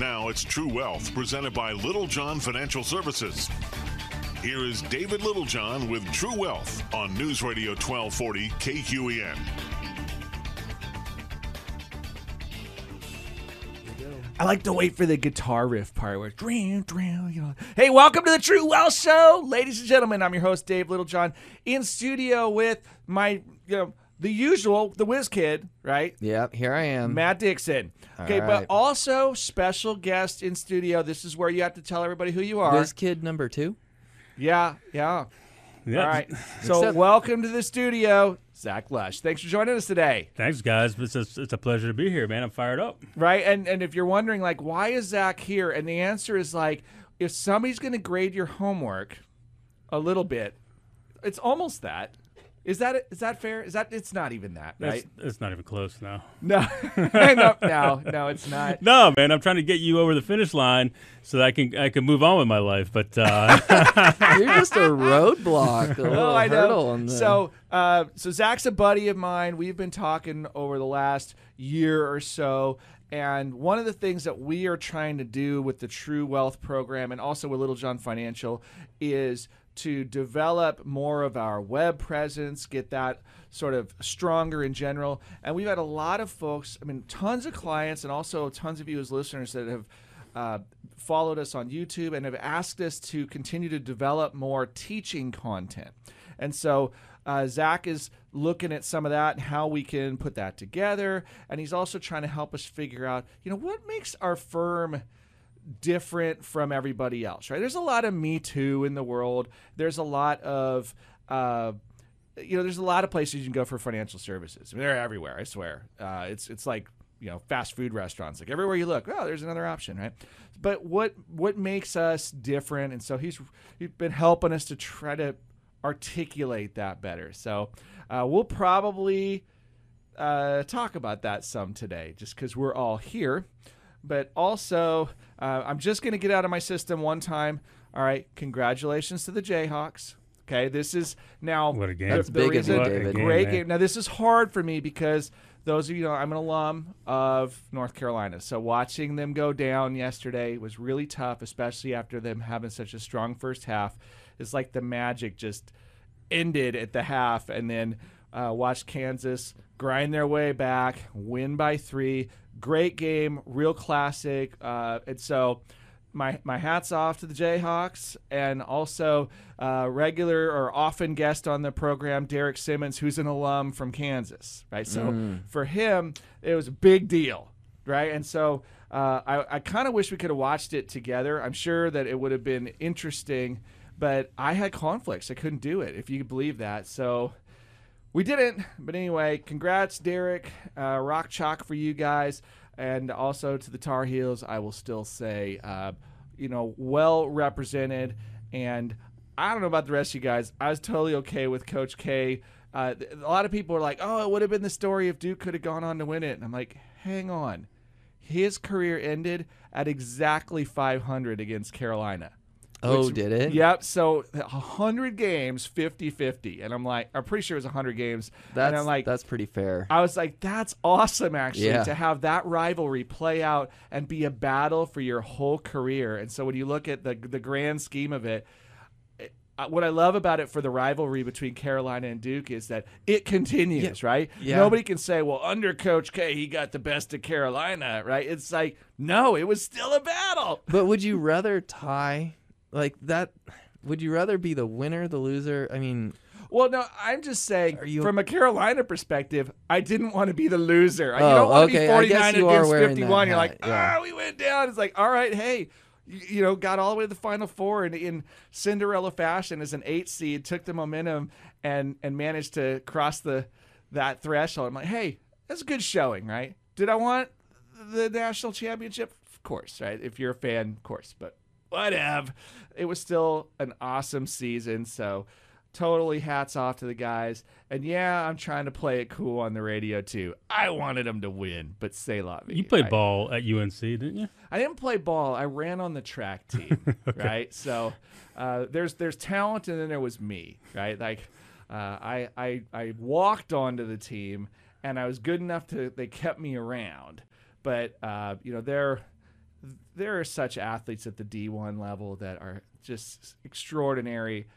Now it's True Wealth, presented by Littlejohn Financial Services. Here is David Littlejohn with True Wealth on News Radio 1240 KQEN. I like to wait for the guitar riff part where dream, dream, you know. Hey, welcome to the True Wealth Show, ladies and gentlemen. I'm your host Dave Littlejohn in studio with my, you know, the usual, the whiz kid, right? Yep, here I am. Matt Dixon. Okay, All but also special guest in studio. This is where you have to tell everybody who you are. This kid number two. yeah, yeah. Yeah. All right. So Except- welcome to the studio, Zach Lush. Thanks for joining us today. Thanks, guys. It's a, it's a pleasure to be here, man. I'm fired up. right? And and if you're wondering like why is Zach here, and the answer is like if somebody's going to grade your homework a little bit, it's almost that. Is that is that fair? Is that it's not even that, right? It's not even close now. No, no, no, no, it's not. No, man. I'm trying to get you over the finish line so that I can I can move on with my life. But uh, You're just a roadblock, a Oh, I know. the- So, uh, so Zach's a buddy of mine. We've been talking over the last year or so. And one of the things that we are trying to do with the True Wealth program and also with Littlejohn Financial is to develop more of our web presence, get that sort of stronger in general. And we've had a lot of folks, I mean, tons of clients and also tons of you as listeners that have uh, followed us on YouTube and have asked us to continue to develop more teaching content. And so uh, Zach is looking at some of that and how we can put that together. And he's also trying to help us figure out, you know, what makes our firm different from everybody else, right? There's a lot of Me Too in the world. There's a lot of, uh, you know, there's a lot of places you can go for financial services. I mean, they're everywhere. I swear. Uh, it's it's like you know, fast food restaurants. Like everywhere you look, oh, there's another option, right? But what what makes us different? And so he's he's been helping us to try to articulate that better. So uh, we'll probably uh, talk about that some today, just because we're all here. But also, uh, I'm just going to get out of my system one time. All right, congratulations to the Jayhawks. Okay, this is now What a game. the- That's the big reason- you, a David. game, Great man. game. Now this is hard for me because those of you know I'm an alum of North Carolina, so watching them go down yesterday was really tough, especially after them having such a strong first half. It's like the magic just ended at the half, and then uh, watched Kansas grind their way back, win by three. Great game, real classic, uh, and so my my hats off to the Jayhawks and also uh, regular or often guest on the program Derek Simmons, who's an alum from Kansas, right? So for him, it was a big deal, right? And so uh, I, I kind of wish we could have watched it together. I'm sure that it would have been interesting, but I had conflicts. I couldn't do it, if you believe that. So we didn't. But anyway, congrats, Derek. Uh, rock chalk for you guys. And also to the Tar Heels, I will still say, uh, you know, well represented. And I don't know about the rest of you guys. I was totally okay with Coach K. Uh, a lot of people are like, oh, it would have been the story if Duke could have gone on to win it. And I'm like, hang on. His career ended at exactly 500 against Carolina. Oh, which- did it? Yep. So 100 games, 50 50. And I'm like, I'm pretty sure it was 100 games. That's and I'm like, that's pretty fair. I was like, that's awesome, actually, Yeah. to have that rivalry play out and be a battle for your whole career. And so when you look at the the grand scheme of it, what I love about it for the rivalry between Carolina and Duke is that it continues, right? Yeah. Nobody can say, well, under Coach K, he got the best of Carolina, right? It's like, no, it was still a battle. but would you rather tie like that? Would you rather be the winner, the loser? I mean, Well, no, I'm just saying, Are you- from a Carolina perspective, I didn't want to be the loser. you Oh, don't want okay, to I be guess 49 you are against wearing 51. that You're like, hat, yeah. ah, we went down. It's like, all right, hey, you, you know, got all the way to the final four and in Cinderella fashion as an eight seed, took the momentum and and managed to cross the that threshold. I'm like, hey, that's a good showing, right? Did I want the national championship? Of course, right? If you're a fan, of course, but whatever. It was still an awesome season, so totally hats off to the guys. And yeah, I'm trying to play it cool on the radio too. I wanted them to win, but say vie. You played I- ball at UNC, didn't you? I didn't play ball. I ran on the track team, right? So uh, there's there's talent, and then there was me, right? Like uh, I I I walked onto the team, and I was good enough to they kept me around. But uh, you know they're there are such athletes at the D1 level that are just extraordinary.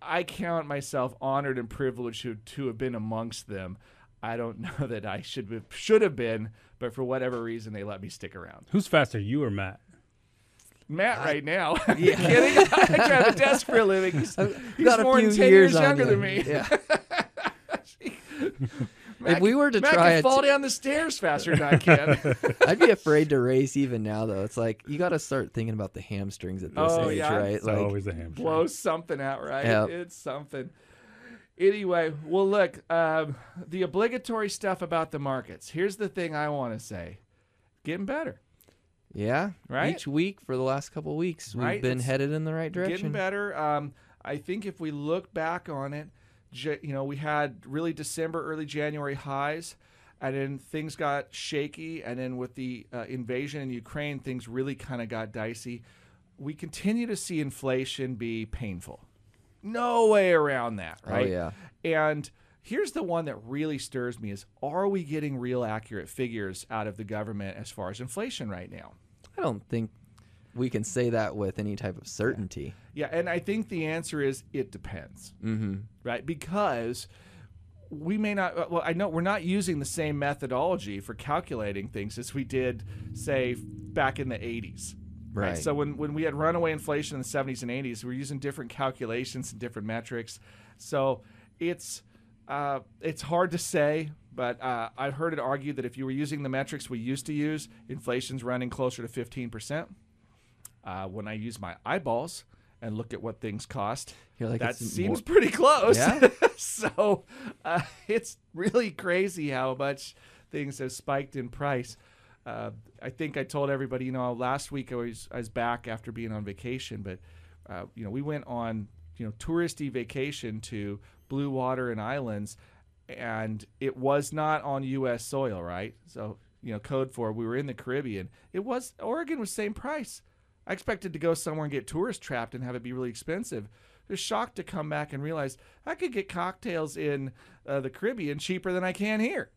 I count myself honored and privileged to, to have been amongst them. I don't know that I should have, should have been, but for whatever reason, they let me stick around. Who's faster, you or Matt? Matt, right now, yeah. kidding? I drive a desk for a living. He's, he's Got a more than few ten years years on younger you. than me. Yeah. Matt If we were to Matt try can fall to- down the stairs faster than I can. I'd be afraid to race even now though. It's like you got to start thinking about the hamstrings at this Oh, age, yeah. right? It's Like always the hamstring. blow something out, right? Yep. It's something. Anyway, well, look, um, the obligatory stuff about the markets. Here's the thing I want to say: getting better, yeah, Right? Each week for the last couple of weeks, we've Right? been It's headed in the right direction. getting better. Um, I think if we look back on it, Ja- you know, we had really December, early January highs, and then things got shaky, and then with the uh, invasion in Ukraine, things really kind of got dicey. We continue to see inflation be painful. No way around that, right? Oh right? yeah. And here's the one that really stirs me is are we getting real accurate figures out of the government as far as inflation right now? I don't think we can say that with any type of certainty. Yeah, and I think the answer is it depends. Mm-hmm. right? Because we may not. Well, I know we're not using the same methodology for calculating things as we did, say, back in the '80s. Right. So when when we had runaway inflation in the '70s and '80s, we were using different calculations and different metrics. So it's uh, it's hard to say. But uh, I've heard it argued that if you were using the metrics we used to use, inflation's running closer to 15 percent. Uh, when I use my eyeballs and look at what things cost, like, that seems more- pretty close. Yeah. so uh, it's really crazy how much things have spiked in price. Uh, I think I told everybody, you know, last week I was I was back after being on vacation, but uh, you know, we went on you know touristy vacation to blue water and islands, and it was not on U.S. soil, right? So you know, code for we were in the Caribbean. It was Oregon was same price. I expected to go somewhere and get tourist trapped and have it be really expensive. Was shocked to come back and realize I could get cocktails in uh, the Caribbean cheaper than I can here.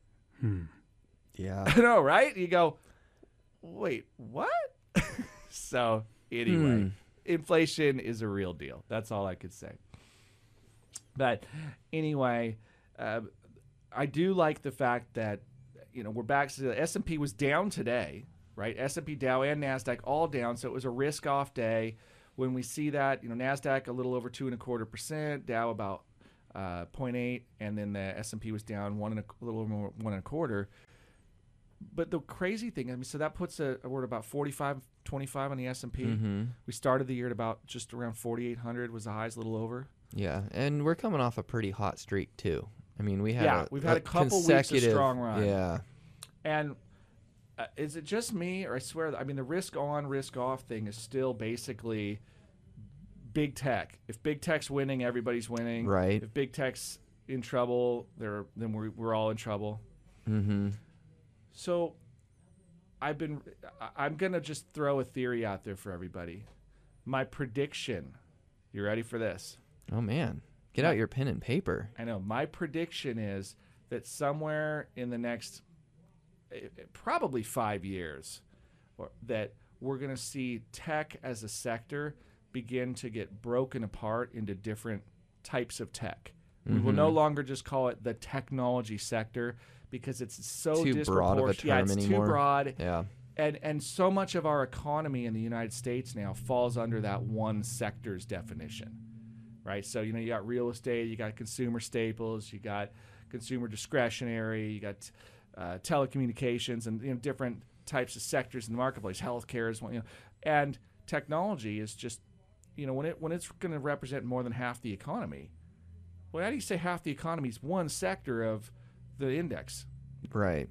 Yeah. I know, right? You go, wait, what? so anyway, Hmm. inflation is a real deal. That's all I could say. But anyway, uh, I do like the fact that you know we're back to the S and P was down today, right? S and P, Dow, and Nasdaq all down, so it was a risk-off day. When we see that, you know, Nasdaq a little over two and a quarter percent, Dow about uh, 0.8, and then the S and P was down one and a, a little over one and a quarter but the crazy thing, I mean, so that puts a, we're at about 45, 25 on the S and P. Mm-hmm. We started the year at about just around 4,800 was the highs, a little over. Yeah, and we're coming off a pretty hot streak too. I mean, we had Yeah, a, we've had a couple weeks of strong run. Yeah, And uh, is it just me, or I swear, I mean, the risk on, risk off thing is still basically big tech. If big tech's winning, everybody's winning. Right. If big tech's in trouble, they're then we're, we're all in trouble. mm-hmm. So I've been I'm going to just throw a theory out there for everybody. My prediction. You ready for this? Oh man, get out your pen and paper. I know. My prediction is that somewhere in the next Uh, probably 5 years or that we're going to see tech as a sector begin to get broken apart into different types of tech. We will no mm-hmm. longer just call it the technology sector because it's so Too broad of a disproportionate. yeah, it's anymore. too broad Yeah, and and so much of our economy in the United States now falls under that one sector's definition, right? So you know you got real estate, you got consumer staples, you got consumer discretionary, you got uh, telecommunications, and you know different types of sectors in the marketplace. Healthcare is one, you know, and technology is just you know when it when it's going to represent more than half the economy. Well, how do you say half the economy is one sector of the index? right.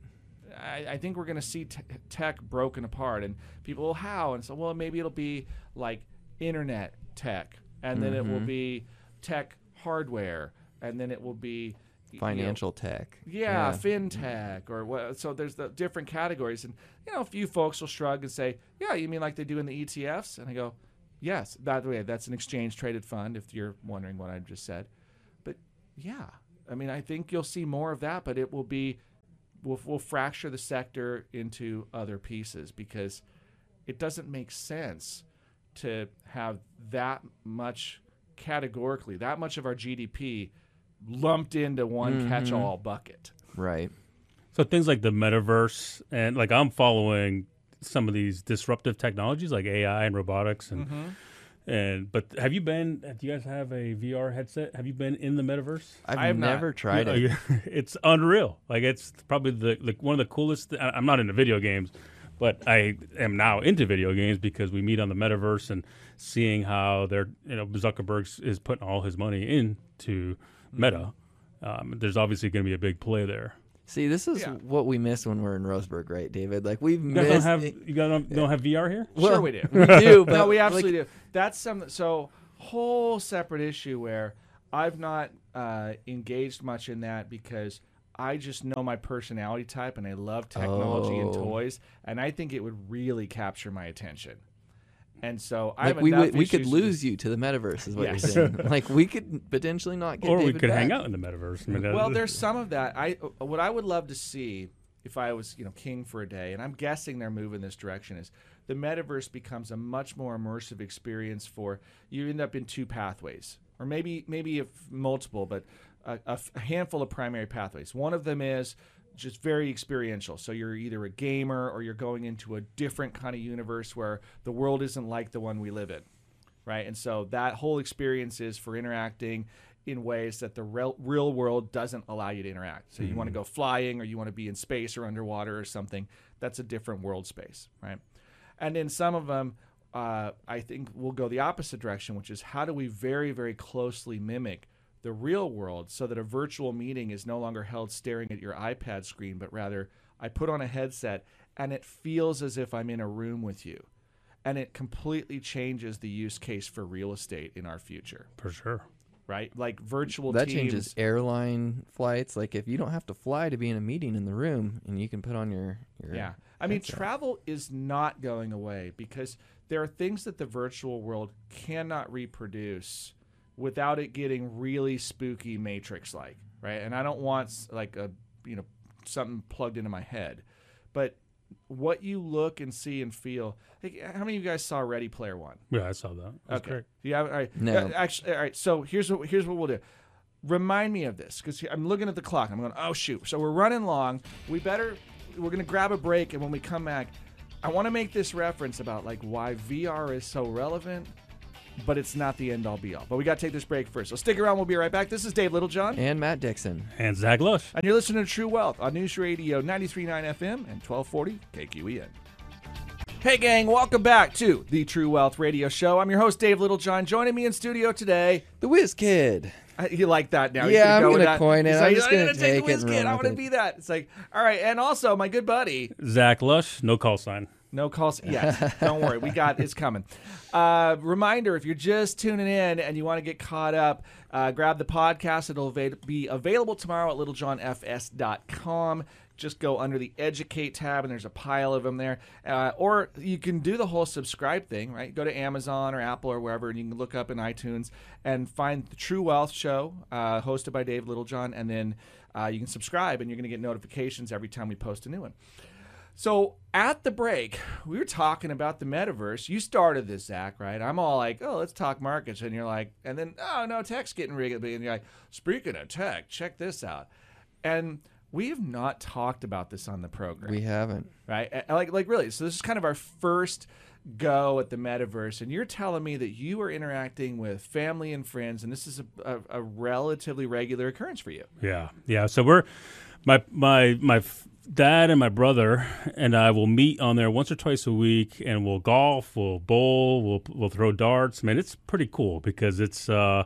I, I think we're going to see t- tech broken apart, and people, well, how? And so, well, maybe it'll be like internet tech, and then it will be tech hardware, and then it will be y- you know, Financial tech. yeah, fintech, or what? So there's the different categories, and you know, a few folks will shrug and say, "Yeah, you mean like they do in the ETFs?" And I go, "Yes, by the way, that's an exchange traded fund." If you're wondering what I just said, but yeah, I mean, I think you'll see more of that, but it will be we'll, we'll fracture the sector into other pieces because it doesn't make sense to have that much categorically, that much of our GDP lumped into one mm-hmm. catch-all bucket. Right. So things like the metaverse and like I'm following some of these disruptive technologies like AI and robotics and mm-hmm. and but have you been do you guys have a VR headset? Have you been in the metaverse? I've I have not. never tried Yeah, it. it's unreal. Like it's probably the, the one of the coolest. I- I'm not into video games, but I am now into video games because we meet on the metaverse and seeing how they're you know Zuckerberg is putting all his money into Meta. Um, there's obviously going to be a big play there. See, this is Yeah. what we miss when we're in Roseburg, right, David? Like we've You guys don't have you guys don't, don't have VR here? sure we do. we do, but no, we like, absolutely do. That's some so whole separate issue where I've not uh, engaged much in that because I just know my personality type and I love technology and Oh. toys, and I think it would really capture my attention. And so I Like have we would, we could lose you to the metaverse, is what Yes. you're saying. like we could potentially not get. Or we David could hang out in the metaverse. I mean, Well, there's some of that. I uh, what I would love to see if I was you know king for a day, and I'm guessing they're moving this direction is the metaverse becomes a much more immersive experience for you. End up in two pathways, or maybe maybe if multiple, but a handful of primary pathways. One of them is just very experiential. So you're either a gamer or you're going into a different kind of universe where the world isn't like the one we live in right? And so that whole experience is for interacting in ways that the real, real world doesn't allow you to interact. So you want to go flying or you want to be in space or underwater or something. That's a different world space, right? And then some of them, uh, I think, will go the opposite direction, which is how do we very, very closely mimic the real world so that a virtual meeting is no longer held staring at your iPad screen, but rather I put on a headset and it feels as if I'm in a room with you and it completely changes the use case for real estate in our future, for sure. right? Like virtual That teams. changes airline flights. Like if you don't have to fly to be in a meeting in the room, and you can put on your, your Yeah. I mean, headset. travel is not going away because there are things that the virtual world cannot reproduce without it getting really spooky matrix like, right? And I don't want like a, you know, something plugged into my head. But what you look and see and feel, like, how many of you guys saw Ready Player One? Yeah, I saw that. That's okay. great. Do you have, all right. No. Uh, actually, all right. So here's what here's what we'll do. Remind me of this because I'm looking at the clock. I'm going, oh shoot. So we're running long. We better. We're gonna grab a break, and when we come back, I want to make this reference about like why VR is so relevant, but it's not the end all be all. But we got to take this break first. So stick around. We'll be right back. This is Dave Littlejohn, and Matt Dixon. And Zach Lush. and you're listening to True Wealth on News Radio 93.9 FM and 1240 KQEN. Hey, gang, welcome back to the True Wealth Radio Show. I'm your host, Dave Littlejohn. Joining me in studio today, The Whiz Kid. You like that now? Yeah, You're I'm go gonna that. coin it. He's I'm like, just I'm gonna take take the it whiz kid. I with want to be that. It's like, all right, and also my good buddy. Zach Lush, no call sign. No calls. yet. don't worry. We got it's coming. Uh, reminder: If you're just tuning in and you want to get caught up, uh, grab the podcast. It'll be available tomorrow at littlejohnfs.com. Just go under the Educate tab, and there's a pile of them there. Uh, or you can do the whole subscribe thing, right? Go to Amazon or Apple or wherever, and you can look up in iTunes and find the True Wealth Show, uh, hosted by Dave Littlejohn, and then uh, you can subscribe, and you're going to get notifications every time we post a new one. So at the break, we were talking about the metaverse. You started this, Zach, right? I'm all like, oh, let's talk markets. And you're like, and then, oh, no, tech's getting really big. And you're like, speaking of tech, check this out. And we have not talked about this on the program We haven't. right? Like, like really. So this is kind of our first go at the metaverse, and you're telling me that you are interacting with family and friends, and this is a, a, a relatively regular occurrence for you. Yeah, yeah. So we're my my my f- dad and my brother and I will meet on there once or twice a week, and we'll golf, we'll bowl, we'll we'll throw darts. Man, it's pretty cool because it's uh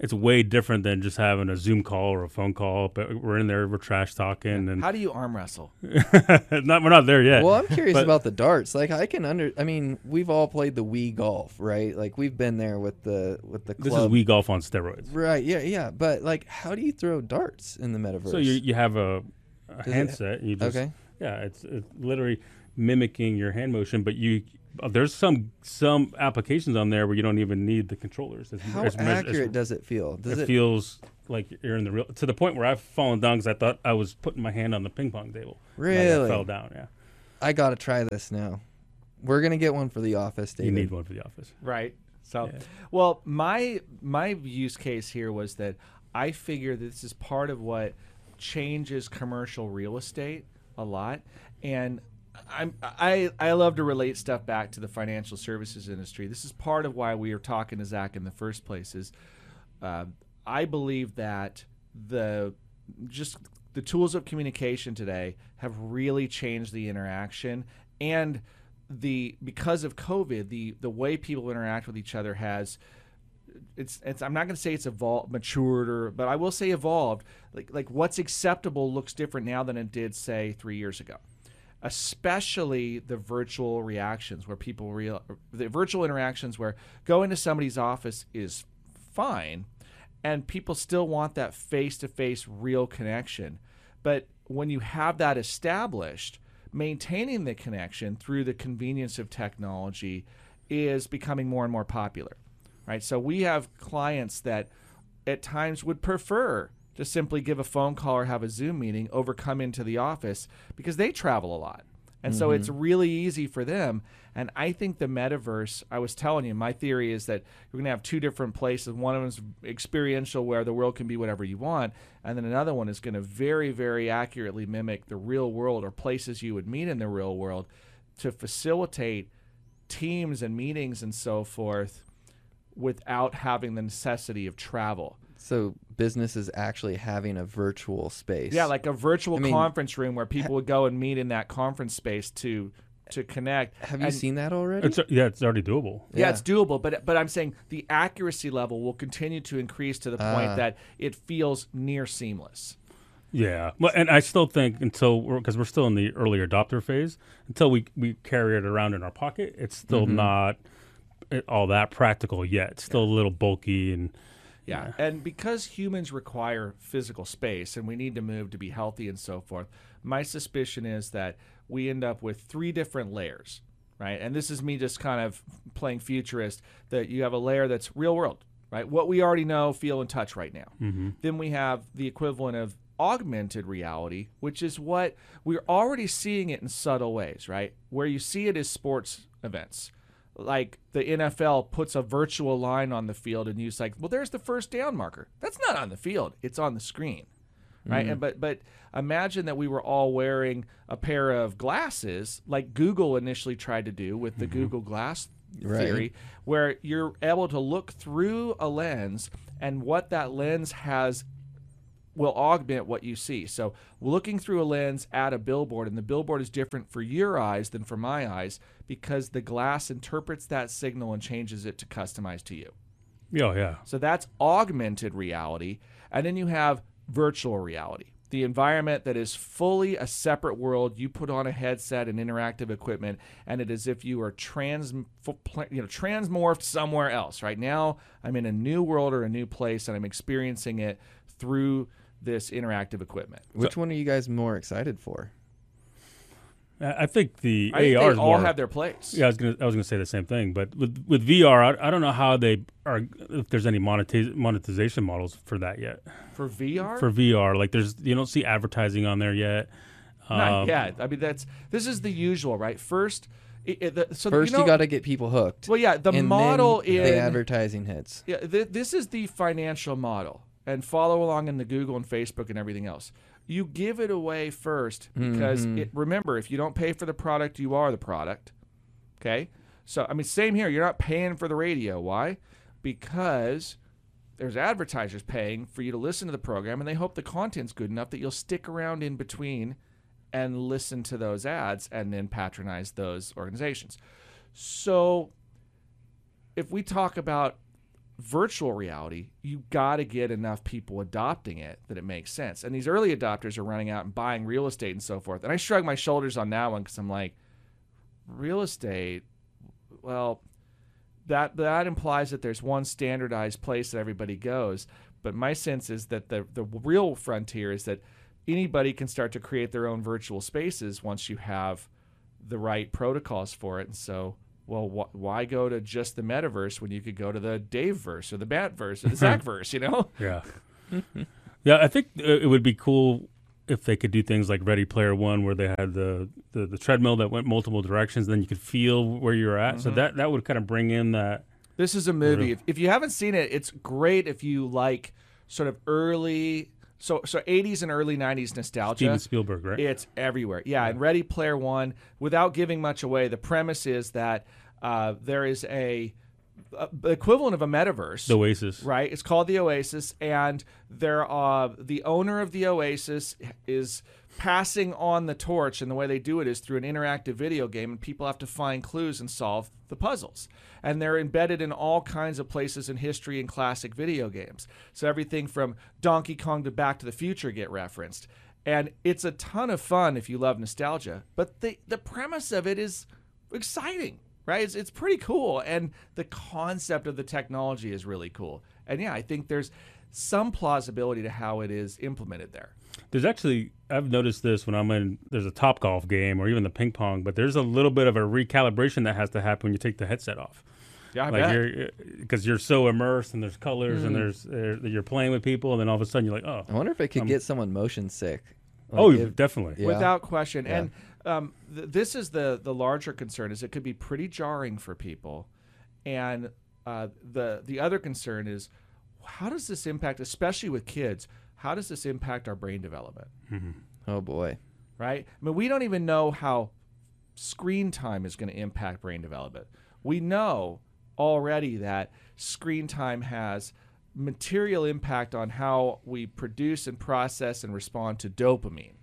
it's way different than just having a Zoom call or a phone call. But we're in there, we're trash talking, and How do you arm wrestle? not we're not there yet. Well, I'm curious But- about the darts. Like I can under. I mean, we've all played the Wii golf, right? Like we've been there with the with the this is Wii golf on steroids. Right. Yeah. Yeah. But like, how do you throw darts in the metaverse? So you you have a, a Does it- handset. you just okay. Yeah, it's, it's literally mimicking your hand motion, but you uh, there's some some applications on there where you don't even need the controllers. It's, How it's meas- accurate it's- does it feel? Does it, it? feels like you're in the real to the point where I've fallen down because I thought I was putting my hand on the ping pong table. Like, I Really? fell down. Yeah. I gotta try this now. we're gonna get one for the office, You need one for the office. Right. So, Yeah. well, my my use case here was that I figure that this is part of what changes commercial real estate a lot, and I'm I I love to relate stuff back to the financial services industry. This is part of why we are talking to Zach in the first place. Is uh, I believe that the just the tools of communication today have really changed the interaction and the because of COVID, the the way people interact with each other has it's it's I'm not going to say it's evolved matured or but I will say evolved. Like like what's acceptable looks different now than it did say 3 years ago. Especially the virtual reactions where people real the virtual interactions where going to somebody's office is fine and people still want that face-to-face real connection. But when you have that established maintaining the connection through the convenience of technology is becoming more and more popular right? So we have clients that at times would prefer to simply give a phone call or have a zoom meeting over come into the office because they travel a lot. And so it's mm-hmm. really easy for them. And i think the metaverse i was telling you my theory is that you're going to have two different places. One of them is experiential where the world can be whatever you want. And then another one is going to very very accurately mimic the real world or places you would meet in the real world to facilitate teams and meetings and so forth without having the necessity of travel. So business is actually having a virtual space. Yeah, like a virtual I mean, conference room where people would go and meet in that conference space to to connect. have you seen that already? It's yeah, it's already doable. Yeah, Yeah. it's doable, but but I'm saying the accuracy level will continue to increase to the point Ah. that it feels near seamless. Yeah, well, and I still think until because we're still in the early adopter phase, until we we carry it around in our pocket, it's still Mm-hmm. not uh, all that practical yet. Still a little bulky and Yeah. And because humans require physical space and we need to move to be healthy and so forth, my suspicion is that we end up with three different layers, right? And this is me just kind of playing futurist that you have a layer that's real world, right? What we already know, feel, and touch right now. Mm-hmm. Then we have the equivalent of augmented reality, which is what we're already seeing it in subtle ways, right? Where you see it is sports events like the NFL puts a virtual line on the field and you like, well, there's the first down marker. That's not on the field; it's on the screen, right? And mm. but but imagine that we were all wearing a pair of glasses, like Google initially tried to do with the mm-hmm. Google Glass Right. theory, where you're able to look through a lens and what that lens has will augment what you see. So, looking through a lens at a billboard, and the billboard is different for your eyes than for my eyes because the glass interprets that signal and changes it to customize to you. oh yeah, So, that's augmented reality. And then you have virtual reality. The environment that is fully a separate world. You put on a headset and interactive equipment, and it is as if you are trans, you know, transmorphed somewhere else. Right now, I'm in a new world or a new place, and I'm experiencing it through this interactive equipment. Which one are you guys more excited for? I I think the I think AR they is all more. have their place. yeah, I was gonna I was gonna say the same thing, but with with VR, I, I don't know how they are if there's any monetiz- monetization models for that yet. For VR, For VR, like there's you don't see advertising on there yet. not Um, yet. I mean, that's this is the usual, right? First, it, it, the, so First, you, you, got to get people hooked. Well, yeah, the and model then in the advertising hits. Yeah, th- this is the financial model, and follow along in the Google and Facebook and everything else. You give it away first because Mm-hmm. it, remember, if you don't pay for the product, you are the product. Okay, so I mean, same here. You're not paying for the radio. Why? Because there's advertisers paying for you to listen to the program, and they hope the content's good enough that you'll stick around in between and listen to those ads and then patronize those organizations. So if we talk about virtual reality, you got to get enough people adopting it that it makes sense. And these early adopters are running out and buying real estate and so forth. And I shrug my shoulders on that one because I'm like, real estate, well, that that implies that there's one standardized place that everybody goes. But my sense is that the the real frontier is that anybody can start to create their own virtual spaces once you have the right protocols for it. And so, well, wh- why go to just the metaverse when you could go to the Dave verse or the Bat verse or the Zach verse? You know? Yeah. yeah, I think uh, it would be cool if they could do things like Ready Player One, where they had the, the, the treadmill that went multiple directions, then you could feel where you're at. So that that would kind of bring in that. This is a movie. If, if you haven't seen it, it's great if you like sort of early so so 80s and early 90s nostalgia. Steven Spielberg, right? It's everywhere. Yeah, and Ready Player One, without giving much away, the premise is that uh, there is a, a the equivalent of a metaverse. The Oasis. Right. It's called the Oasis, and there are the owner of the Oasis is passing on the torch, and the way they do it is through an interactive video game, and people have to find clues and solve the puzzles. And they're embedded in all kinds of places in history and classic video games. So everything from Donkey Kong to Back to the Future get referenced. And it's a ton of fun if you love nostalgia. But the the premise of it is exciting, right? It's, it's pretty cool. And the concept of the technology is really cool. And yeah, I think there's some plausibility to how it is implemented there. There's actually I've noticed this when I'm in there's a top golf game or even the ping pong, but there's a little bit of a recalibration that has to happen when you take the headset off. Yeah, I like bet. you're because you're so immersed and there's colors Mm. and there's uh, you're playing with people and then all of a sudden you're like oh I wonder if it could Um, get someone motion sick. oh if- definitely Yeah. without question. Yeah. And um, th- this is the the larger concern: is it could be pretty jarring for people, and uh, the the other concern is how does this impact, especially with kids? How does this impact our brain development? oh boy. Right? I mean, we don't even know how screen time is going to impact brain development. We know already that screen time has material impact on how we produce and process and respond to dopamine,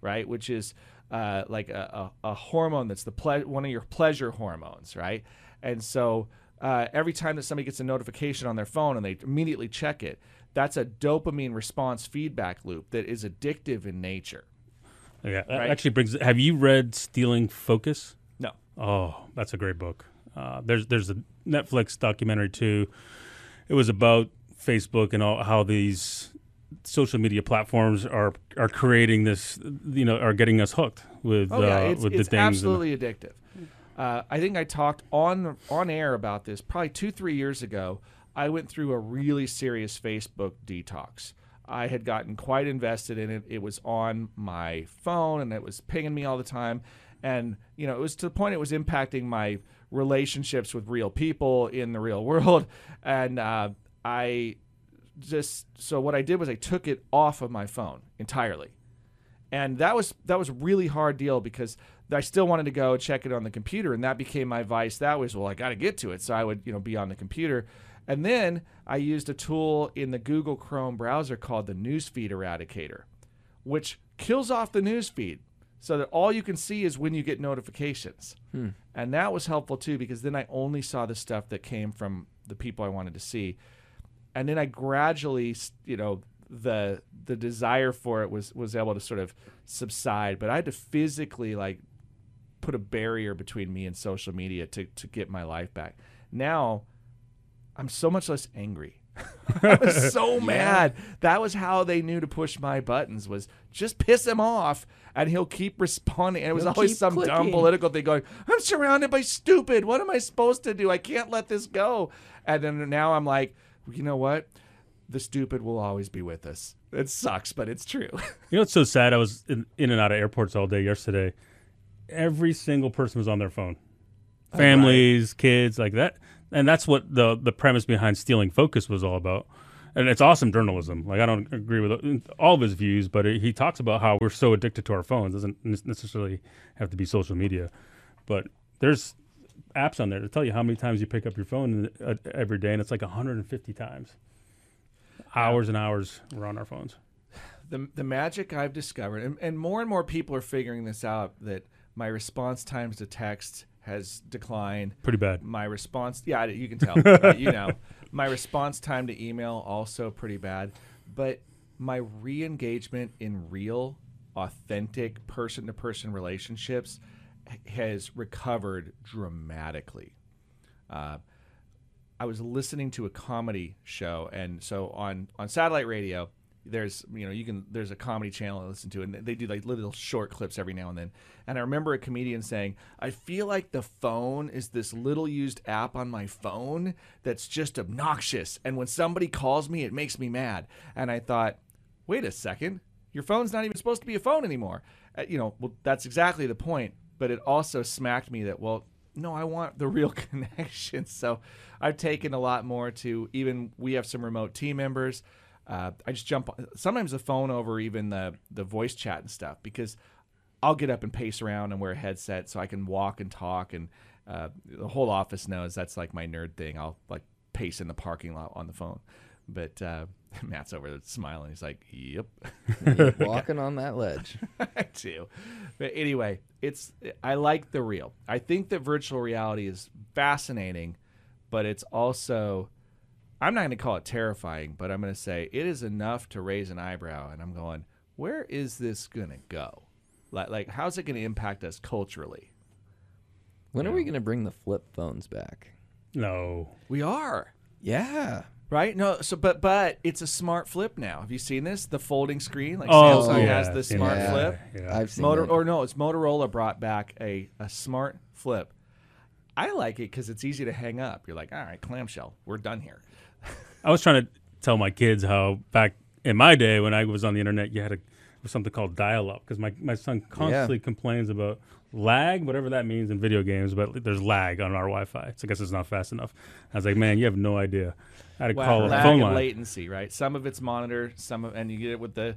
right? Which is uh, like a, a, a hormone that's the ple- one of your pleasure hormones, right? And so uh, every time that somebody gets a notification on their phone and they immediately check it, that's a dopamine response feedback loop that is addictive in nature. yeah that Right. actually brings have you read Stealing Focus No. oh that's a great book uh, there's there's a Netflix documentary too it was about Facebook and all how these social media platforms are are creating this you know are getting us hooked with Oh yeah, uh, it's, with it's the things absolutely addictive. Uh, I think I talked on on air about this probably two three years ago. I went through a really serious Facebook detox. I had gotten quite invested in it. It was on my phone and it was pinging me all the time, and you know it was to the point it was impacting my relationships with real people in the real world, and uh, I just so what I did was I took it off of my phone entirely and that was that was a really hard deal because I still wanted to go check it on the computer, and that became my vice. That was well, I got to get to it, so I would you know be on the computer, and then I used a tool in the Google Chrome browser called the Newsfeed Eradicator, which kills off the newsfeed so that all you can see is when you get notifications, hmm. and that was helpful too because then I only saw the stuff that came from the people I wanted to see. And then I gradually, you know, the the desire for it was was able to sort of subside, but I had to physically like put a barrier between me and social media to to get my life back. Now, I'm so much less angry. I was so mad. That was how they knew to push my buttons was just piss him off and he'll keep responding. And it was He'll always some dumb political thing going, I'm surrounded by stupid. What am I supposed to do? I can't let this go. And then now I'm like, you know what? The stupid will always be with us. It sucks, but it's true. You know, it's so sad. I was in, in and out of airports all day yesterday. Every single person was on their phone. Families, kids, like that. And that's what the the premise behind stealing focus was all about. And it's awesome journalism. Like I don't agree with all of his views, but he talks about how we're so addicted to our phones. It Doesn't necessarily have to be social media, but there's apps on there to tell you how many times you pick up your phone uh, every day, and it's like 150 times. Hours and hours we're on our phones. the the magic I've discovered, and, and more and more people are figuring this out, that my response times to text has declined. Pretty bad. My response, yeah, you can tell, uh, you know, my response time to email also pretty bad, but my re-engagement in real, authentic person-to-person relationships has recovered dramatically. Uh, I was listening to a comedy show, and so on on satellite radio, there's you know you can there's a comedy channel I listen to, and they do like little short clips every now and then. And I remember a comedian saying, "I feel like the phone is this little used app on my phone that's just obnoxious, and when somebody calls me, it makes me mad." And I thought, wait a second. Your phone's not even supposed to be a phone anymore. Uh, you know, well, that's exactly the point. But it also smacked me that, well, no, I want the real connection. So I've taken a lot more to even, we have some remote team members. Uh, I just jump sometimes the phone over even the, the voice chat and stuff because I'll get up and pace around and wear a headset so I can walk and talk. And uh, the whole office knows that's like my nerd thing. I'll like pace in the parking lot on the phone. But uh, Matt's over there smiling. He's like, "Yep, Walking on that ledge. I do." But anyway, it's I like the real. I think that virtual reality is fascinating, but it's also I'm not going to call it terrifying, but I'm going to say it is enough to raise an eyebrow. And I'm going, where is this going to go? Like, like how's it going to impact us culturally? When are we going to bring the flip phones back? No. We are. Yeah. Right? No, so but but it's a smart flip now. Have you seen this? The folding screen, like Oh, Samsung yeah, has the smart yeah. flip. Yeah. I've seen Motor or no, it's Motorola brought back a a smart flip. I like it because it's easy to hang up. You're like, all right, clamshell, we're done here. I was trying to tell my kids how back in my day when I was on the internet, you had a something called dial-up because my, my son constantly complains about lag, whatever that means in video games, but there's lag on our Wi-Fi. So I guess it's not fast enough. I was like, man, you have no idea. I had to Wow, call a phone line. latency, right? Some of it's monitor, some of, and you get it with the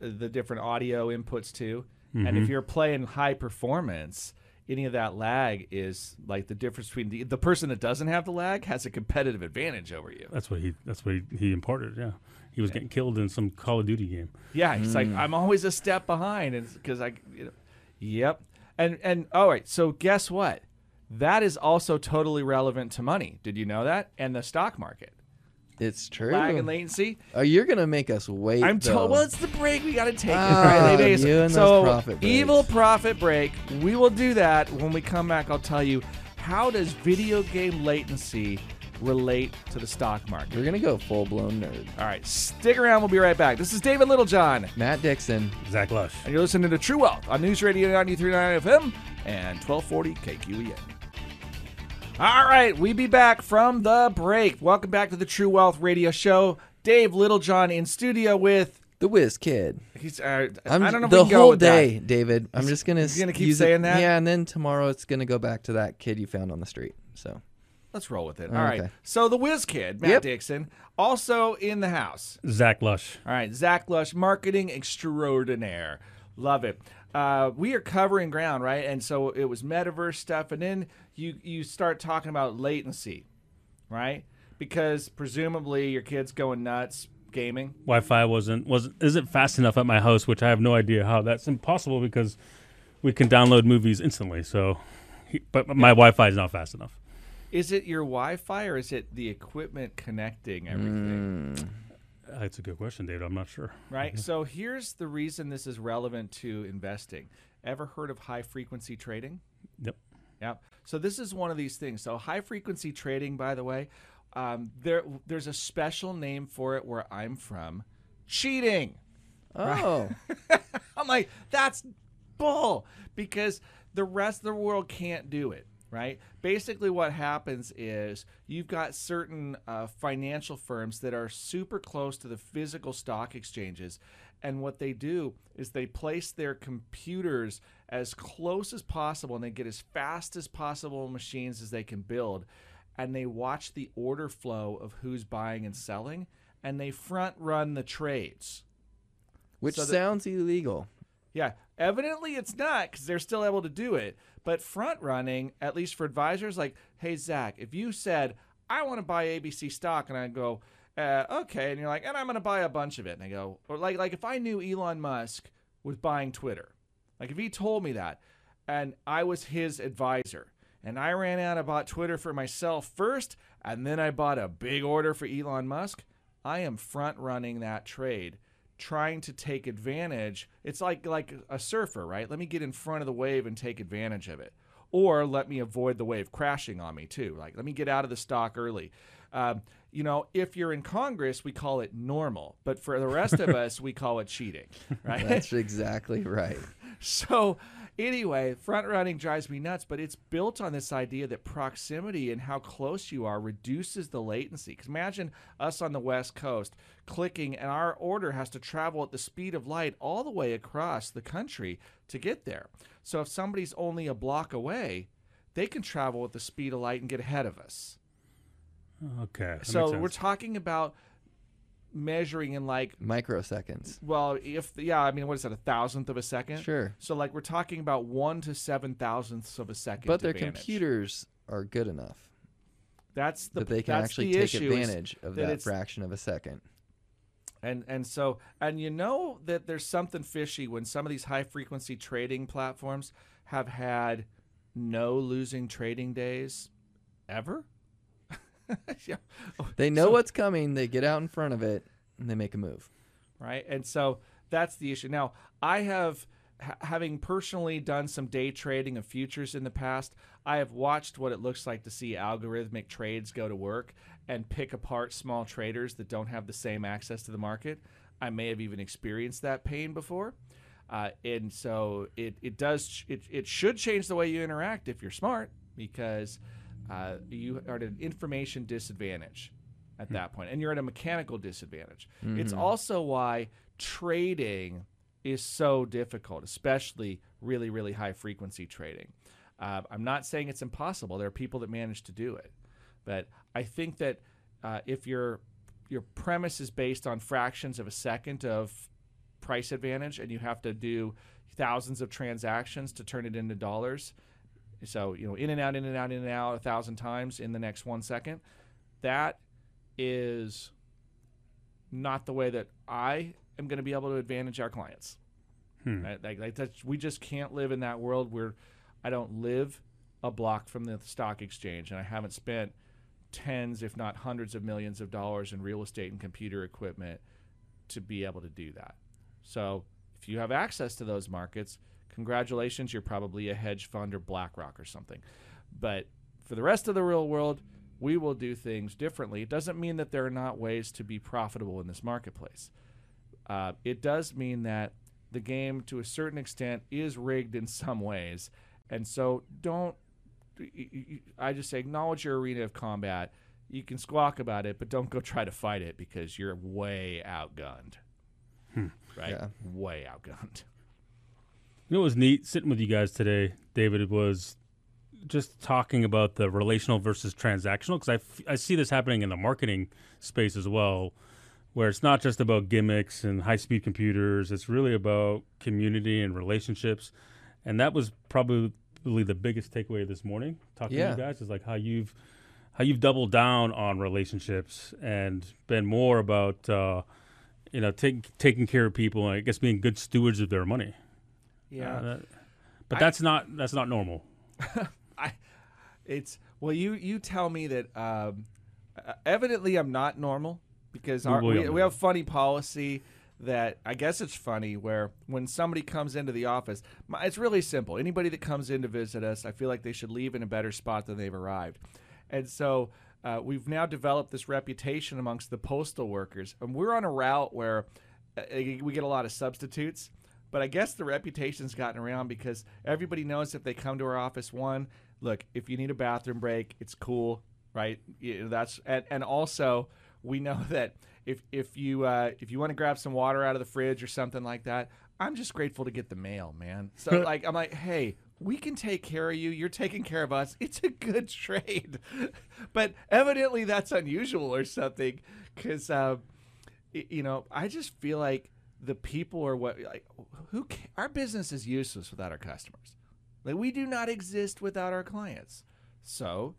the, the different audio inputs too. And Mm-hmm. if you're playing high performance, any of that lag is like the difference between the, the person that doesn't have the lag has a competitive advantage over you. That's what he. That's what he, he imported. Yeah, he was getting killed in some Call of Duty game. Yeah, he's like, mm. I'm always a step behind, and because I, you know, yep, and and all right. So guess what? That is also totally relevant to money. Did you know that? And the stock market, It's true. lag and latency. Oh, you're going to make us wait. I'm told. Well, it's the break. We got to take it. Ah, Right, ladies? you and those so profit breaks. evil profit break. We will do that when we come back. I'll tell you how does video game latency relate to the stock market. We're going to go full blown nerd. All right, stick around. We'll be right back. This is David Littlejohn. Matt Dixon. Zach Lush. And you're listening to True Wealth on News Radio 93.9 FM and 1240 KQEN. All right, we be back from the break. Welcome back to the True Wealth Radio Show. Dave Littlejohn in studio with. The Whiz Kid. He's, uh, I'm I don't know the we can go whole with that. day, David. I'm just gonna he's gonna keep use it- saying that? Yeah, and then tomorrow it's gonna go back to that kid you found on the street. So Let's roll with it. All right. Okay. So the Whiz Kid, Matt Yep. Dixon, also in the house. Zach Lush. All right, Zach Lush, marketing extraordinaire. Love it. Uh, we are covering ground, right? And so it was metaverse stuff, and then you you start talking about latency, right? Because presumably your kid's going nuts gaming. Wi-Fi wasn't wasn't isn't fast enough at my house, which I have no idea how. That's impossible because we can download movies instantly. So, but my Wi-Fi is not fast enough. Is it your Wi-Fi or is it the equipment connecting everything? That's a good question, David. I'm not sure. Right. So here's the reason this is relevant to investing. Ever heard of high frequency trading? Yep. Yeah. So this is one of these things. So high frequency trading, by the way, um, there there's a special name for it where I'm from. Cheating. Oh, I'm like, that's bull because the rest of the world can't do it, right? Basically, what happens is you've got certain uh, financial firms that are super close to the physical stock exchanges. And what they do is they place their computers as close as possible and they get as fast as possible machines as they can build. And they watch the order flow of who's buying and selling and they front run the trades. which So the- sounds illegal. Yeah, evidently it's not because they're still able to do it. But front running, at least for advisors, like, hey Zach, if you said I want to buy ABC stock, and I go, uh, okay, and you're like, and I'm going to buy a bunch of it, and I go, or like, like if I knew Elon Musk was buying Twitter, like if he told me that, and I was his advisor, and I ran out and bought Twitter for myself first, and then I bought a big order for Elon Musk, I am front running that trade trying to take advantage. It's like like a surfer, right? Let me get in front of the wave and take advantage of it. Or let me avoid the wave crashing on me too. Like let me get out of the stock early. Um, you know, if you're in Congress, we call it normal, but for the rest of us, we call it cheating, right? That's exactly right. So anyway, front running drives me nuts, but it's built on this idea that proximity and how close you are reduces the latency. Because imagine us on the West Coast clicking, and our order has to travel at the speed of light all the way across the country to get there. So if somebody's only a block away, they can travel at the speed of light and get ahead of us. Okay. So we're talking about measuring in like Microseconds. well, if yeah, I mean, what is that? A thousandth of a second? Sure. So like we're talking about one to seven thousandths of a second. But their advantage. computers are good enough That's the that they can actually the take advantage of that that fraction of a second. and and so and you know that there's something fishy when some of these high frequency trading platforms have had no losing trading days ever. yeah. They know So- what's coming. They get out in front of it and they make a move. right? And so that's the issue. Now, I have, ha- having personally done some day trading of futures in the past, I have watched what it looks like to see algorithmic trades go to work and pick apart small traders that don't have the same access to the market. I may have even experienced that pain before. Uh, and so it, it does it, it should change the way you interact if you're smart because uh, you are at an information disadvantage at that point and you're at a mechanical disadvantage. It's also why trading is so difficult especially really really high frequency trading. Uh, i'm not saying it's impossible. There are people that manage to do it. But i think that uh, if your your premise is based on fractions of a second of price advantage and you have to do thousands of transactions to turn it into dollars so you know in and out in and out in and out a thousand times in the next one second that is not the way that I am going to be able to advantage our clients. Hmm. Right? Like, like that's, we just can't live in that world where I don't live a block from the stock exchange and I haven't spent tens, if not hundreds of millions of dollars in real estate and computer equipment to be able to do that. So if you have access to those markets, congratulations, you're probably a hedge fund or BlackRock or something. But for the rest of the real world, we will do things differently. It doesn't mean that there are not ways to be profitable in this marketplace. Uh, it does mean that the game, to a certain extent, is rigged in some ways. And so don't, I just say, acknowledge your arena of combat. You can squawk about it, but don't go try to fight it because you're way outgunned. Right? Yeah. Way outgunned. You know what was neat sitting with you guys today, David, was just talking about the relational versus transactional because I, f- I see this happening in the marketing space as well, where it's not just about gimmicks and high speed computers, it's really about community and relationships. And that was probably the biggest takeaway this morning, talking Yeah. to you guys, is like how you've how you've doubled down on relationships and been more about uh, you know take, taking care of people and I guess being good stewards of their money. Yeah. Uh, that- but that's not that's not normal. I, it's well, you you tell me that um, uh, evidently I'm not normal because our, we, we have funny policy that I guess it's funny where when somebody comes into the office, my, it's really simple. Anybody that comes in to visit us, I feel like they should leave in a better spot than they've arrived, and so. Uh, we've now developed this reputation amongst the postal workers, and we're on a route where uh, we get a lot of substitutes. But I guess the reputation's gotten around because everybody knows if they come to our office, one, look, if you need a bathroom break, it's cool, right? You know, that's and, and also we know that if if you uh, if you want to grab some water out of the fridge or something like that, I'm just grateful to get the mail, man. So like I'm like, hey, we can take care of you. You're taking care of us. It's a good trade, but evidently that's unusual or something because. Uh, you know, I just feel like the people are what like who our business is useless without our customers. Like we do not exist without our clients. So,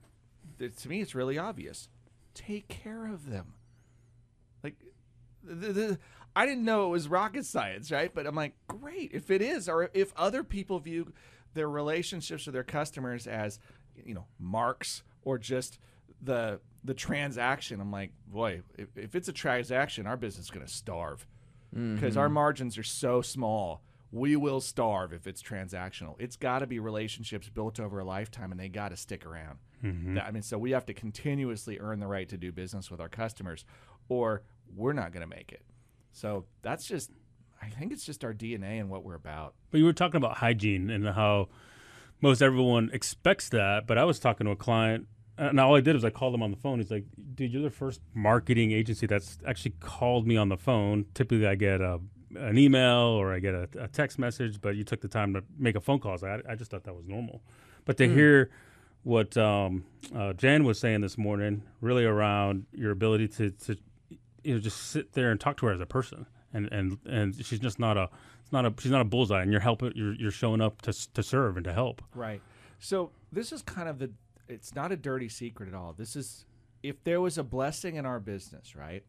th- to me, it's really obvious. Take care of them. Like, the, the, I didn't know it was rocket science, right? But I'm like, great if it is, or if other people view their relationships with their customers as, you know, marks or just the the transaction. I'm like, boy, if, if it's a transaction, our business is going to starve because our mm-hmm. margins are so small. We will starve if it's transactional. It's got to be relationships built over a lifetime, and they got to stick around. Mm-hmm. That- I mean, so we have to continuously earn the right to do business with our customers, or we're not going to make it. So that's just I think it's just our DNA and what we're about. But you were talking about hygiene and how most everyone expects that. But I was talking to a client, and all I did was I called him on the phone. He's like, "Dude, you're the first marketing agency that's actually called me on the phone. Typically, I get a an email or I get a, a text message, but you took the time to make a phone call. So I, I just thought that was normal. But to hear what um, uh, Jan was saying this morning, really around your ability to, to you know just sit there and talk to her as a person, and and and she's just not a it's not a she's not a bullseye, and you're helping you're you're showing up to to serve and to help. Right. So this is kind of the. It's not a dirty secret at all. This is if there was a blessing in our business, right?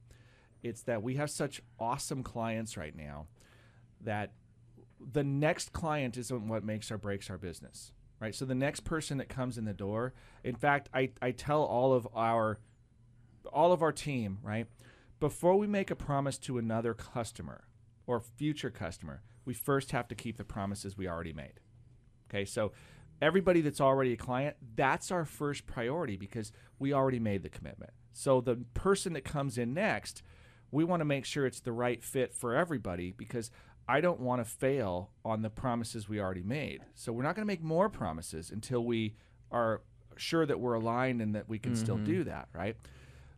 It's that we have such awesome clients right now that the next client isn't what makes or breaks our business, right? So the next person that comes in the door, in fact, I, I tell all of our all of our team, right? Before we make a promise to another customer or future customer, we first have to keep the promises we already made. Okay, so everybody that's already a client, that's our first priority because we already made the commitment. So the person that comes in next, we want to make sure it's the right fit for everybody because I don't want to fail on the promises we already made. So we're not going to make more promises until we are sure that we're aligned and that we can still mm-hmm. do that, right?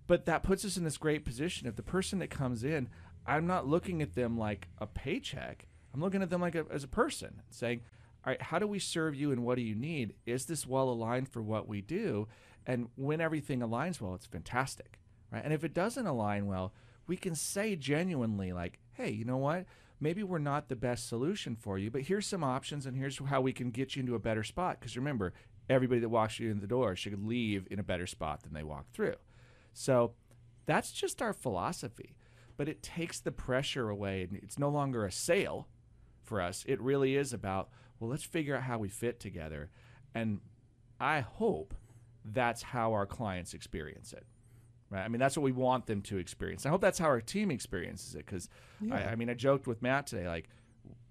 But that puts us in this great position. If the person that comes in, I'm not looking at them like a paycheck. I'm looking at them like a, as a person, saying, "All right, how do we serve you, and what do you need? Is this well aligned for what we do?" And when everything aligns well, it's fantastic, right? And if it doesn't align well, we can say genuinely, like, "Hey, you know what? Maybe we're not the best solution for you, but here's some options, and here's how we can get you into a better spot." Because remember, everybody that walks you in the door should leave in a better spot than they walked through. So that's just our philosophy. But it takes the pressure away. and It's no longer a sale for us. It really is about, well, let's figure out how we fit together. And I hope that's how our clients experience it. Right? I mean, that's what we want them to experience. I hope that's how our team experiences it. Because, I, I mean, I joked with Matt today, like,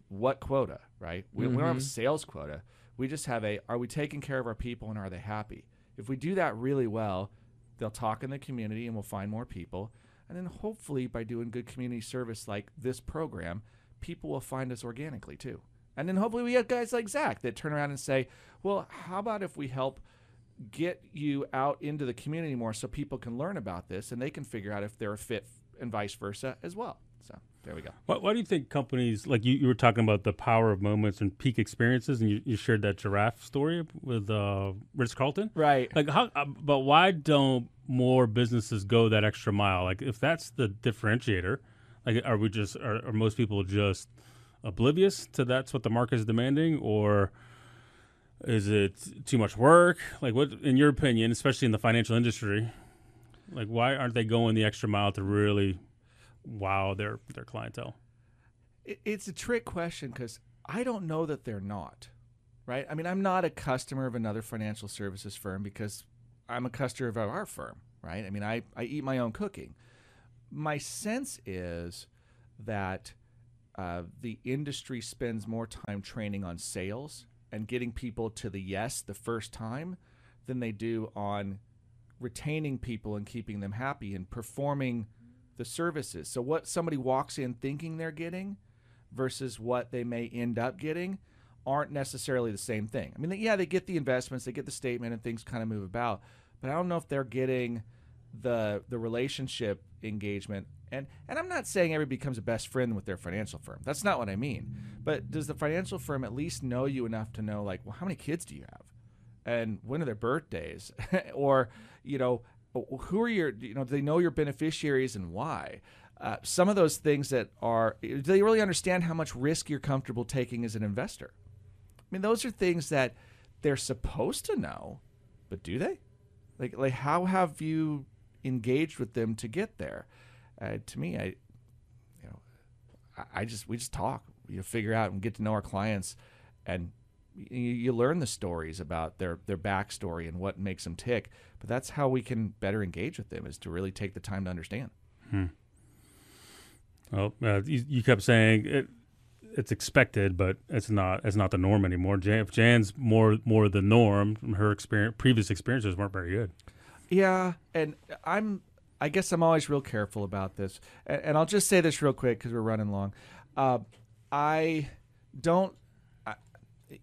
what quota, right? We, we don't have a mm-hmm. sales quota. We just have a, are we taking care of our people and are they happy? If we do that really well, they'll talk in the community and we'll find more people. And then hopefully by doing good community service like this program, people will find us organically too. And then hopefully we have guys like Zach that turn around and say, well, how about if we help get you out into the community more so people can learn about this and they can figure out if they're a fit and vice versa as well. So there we go. Why, why do you think companies like you, you were talking about the power of moments and peak experiences, and you, you shared that giraffe story with uh, Ritz Carlton? Right. Like how? Uh, but why don't more businesses go that extra mile? Like if that's the differentiator, like are we just are, are most people just oblivious to that's what the market is demanding, or is it too much work? Like what, in your opinion, especially in the financial industry, like why aren't they going the extra mile to really wow their their clientele? It's a trick question because I don't know that they're not. Right. I mean, I'm not a customer of another financial services firm because I'm a customer of our firm. Right. I mean, I, I eat my own cooking. My sense is that uh, the industry spends more time training on sales and getting people to the yes the first time than they do on retaining people and keeping them happy and performing the services. So what somebody walks in thinking they're getting versus what they may end up getting aren't necessarily the same thing. I mean, yeah, they get the investments, they get the statement, and things kind of move about, but I don't know if they're getting the the relationship engagement. And and I'm not saying everybody becomes a best friend with their financial firm. That's not what I mean. But does the financial firm at least know you enough to know, like, well, how many kids do you have? and when are their birthdays or you know who are your you know do they know your beneficiaries and why uh, some of those things that are do they really understand how much risk you're comfortable taking as an investor i mean those are things that they're supposed to know but do they like like how have you engaged with them to get there uh, to me i you know I, I just we just talk you know, figure out and get to know our clients and you, you learn the stories about their their backstory and what makes them tick. But that's how we can better engage with them is to really take the time to understand. Well, uh, you, you kept saying it, it's expected, but it's not. It's not the norm anymore. Jan, if Jan's more more the norm, her experience, previous experiences weren't very good. Yeah, and I'm I guess I'm always real careful about this, and, and I'll just say this real quick because we're running long. Uh, I don't, I,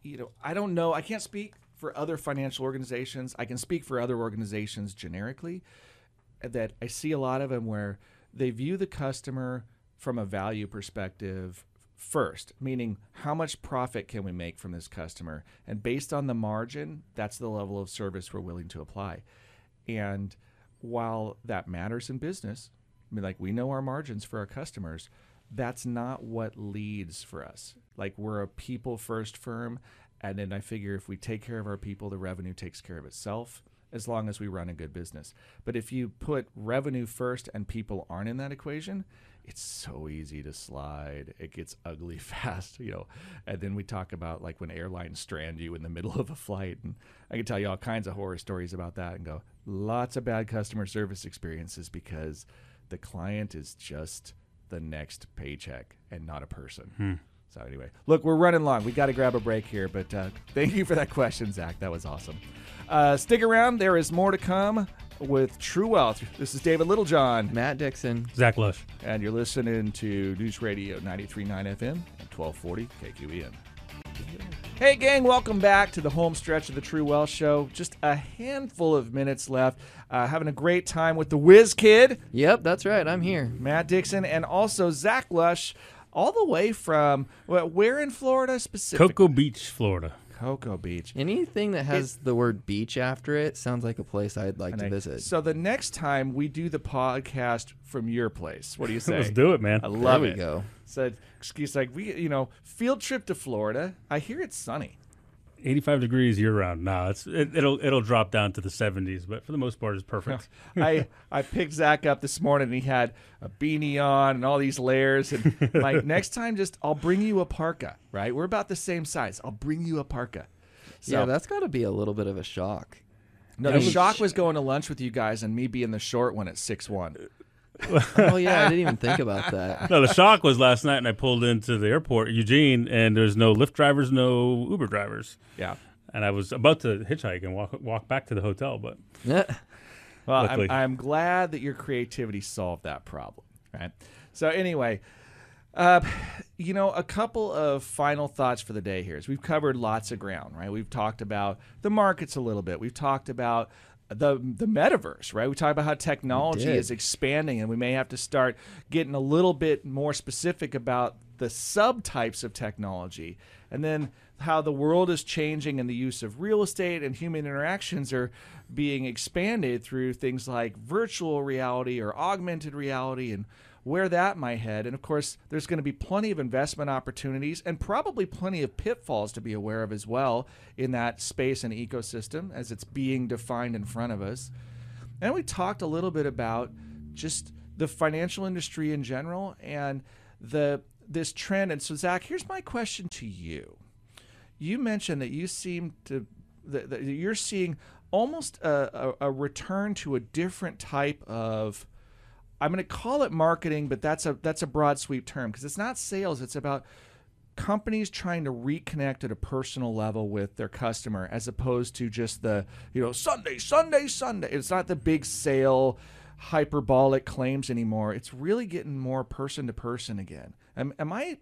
you know, I don't know. I can't speak for other financial organizations. I can speak for other organizations generically. That I see a lot of them where they view the customer from a value perspective first, meaning how much profit can we make from this customer? And based on the margin, that's the level of service we're willing to apply. And while that matters in business, I mean, like we know our margins for our customers, that's not what leads for us. Like we're a people first firm. And then I figure if we take care of our people, the revenue takes care of itself as long as we run a good business. But if you put revenue first and people aren't in that equation, it's so easy to slide. It gets ugly fast, you know. And then we talk about like when airlines strand you in the middle of a flight, and I can tell you all kinds of horror stories about that, and go lots of bad customer service experiences because the client is just the next paycheck and not a person. So anyway, look, we're running long. We got to grab a break here, but uh, thank you for that question, Zach. That was awesome. Uh, stick around. There is more to come with True Wealth. This is David Littlejohn, Matt Dixon. Zach Lush. and you're listening to News Radio 93.9 FM and 1240 KQEN. Hey, gang, welcome back to the home stretch of the True Wealth Show. Just a handful of minutes left. Uh, having a great time with the Whiz Kid, Yep, that's right. I'm here. Matt Dixon, and also Zach Lush, all the way from well, where in Florida specifically? Cocoa Beach, Florida. Cocoa Beach. Anything that has the word beach after it sounds like a place I'd like to visit. So the next time we do the podcast from your place, what do you say? Let's do it, man. I love there we it. go. Said excuse like we, you know, field trip to Florida. I hear it's sunny. 85 degrees year round. No, it's it, it'll it'll drop down to the 70s, but for the most part, it's perfect. I I picked Zach up this morning and he had a beanie on and all these layers and like next time just I'll bring you a parka, right? We're about the same size. I'll bring you a parka. So yeah, that's got to be a little bit of a shock. no, the shock was going to lunch with you guys and me being the short one at six one. Uh, Oh yeah, I didn't even think about that. no, the shock was last night, and I pulled into the airport, Eugene, and there's no Lyft drivers, no Uber drivers, Yeah. and I was about to hitchhike and walk walk back to the hotel, but Yeah. Well, I'm, I'm glad that your creativity solved that problem, right? So anyway, uh, you know, a couple of final thoughts for the day here is we've covered lots of ground, right? We've talked about the markets a little bit. We've talked about the the metaverse, right? We talk about how technology is expanding, and we may have to start getting a little bit more specific about the subtypes of technology, and then how the world is changing and the use of real estate and human interactions are being expanded through things like virtual reality or augmented reality and where that might head. And of course, there's going to be plenty of investment opportunities and probably plenty of pitfalls to be aware of as well in that space and ecosystem as it's being defined in front of us. And we talked a little bit about just the financial industry in general and the this trend. And so, Zach, here's my question to you. You mentioned that you seem to that, that you're seeing almost a, a, a return to a different type of I'm going to call it marketing, but that's a that's a broad sweep term because it's not sales. It's about companies trying to reconnect at a personal level with their customer as opposed to just the you know Sunday, Sunday, Sunday. It's not the big sale hyperbolic claims anymore. It's really getting more person to person again. Am, am I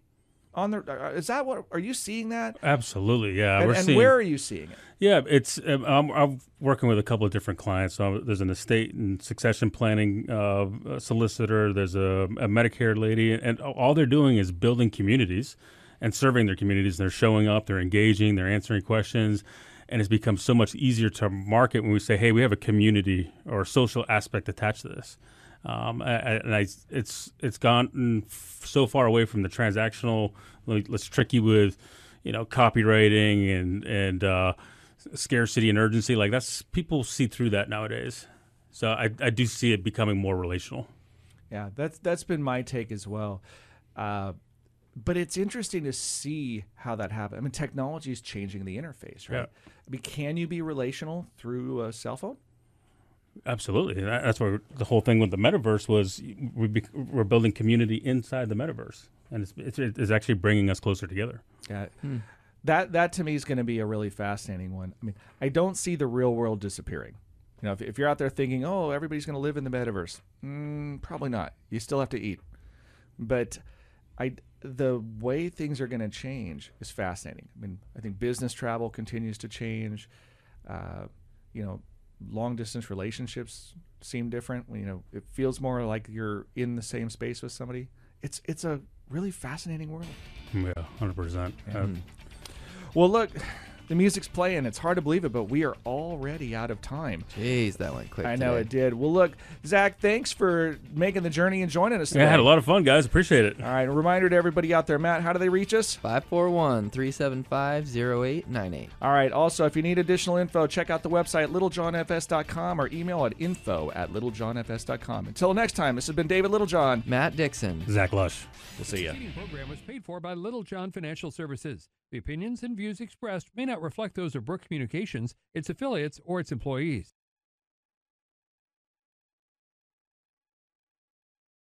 on the? uh, Is that what? Are you seeing that? absolutely, yeah, and and seeing. where are you seeing it? Yeah, it's um, I'm, I'm working with a couple of different clients. So there's an estate and succession planning uh, solicitor. There's a, a Medicare lady, and all they're doing is building communities and serving their communities. They're showing up, they're engaging, they're answering questions, and it's become so much easier to market when we say, "Hey, we have a community or social aspect attached to this." Um, and I, it's it's gone so far away from the transactional. Let's trick you with, you know, copywriting and and uh, scarcity and urgency. Like that's people see through that nowadays. So I, I do see it becoming more relational. Yeah, that's that's been my take as well. Uh, but it's interesting to see how that happens. I mean, technology is changing the interface, right? Yeah. I mean, can you be relational through a cell phone? Absolutely, that's where the whole thing with the metaverse was. We be, we're building community inside the metaverse, and it's, it's it's actually bringing us closer together. Yeah. That that to me is going to be a really fascinating one. I mean, I don't see the real world disappearing. You know, if, if you're out there thinking, "Oh, everybody's going to live in the metaverse," mm, probably not. You still have to eat. But I the way things are going to change is fascinating. I mean, I think business travel continues to change. Uh, you know, long distance relationships seem different. You know, it feels more like you're in the same space with somebody. It's it's a really fascinating world. Yeah, hundred percent. Well, look, the music's playing. It's hard to believe it, but we are already out of time. Jeez, that went quick. I know today. it did. Well, look, Zach, thanks for making the journey and joining us today. Yeah, I had a lot of fun, guys. Appreciate it. All right, a reminder to everybody out there, Matt, how do they reach us? 541 375 0898. All right, also, if you need additional info, check out the website littlejohnfs.com or email at info at littlejohnfs.com. Until next time, this has been David Littlejohn. Matt Dixon. Zach Lush. We'll see you. preceding program was paid for by Littlejohn Financial Services. The opinions and views expressed may not reflect those of Brooke Communications, its affiliates, or its employees.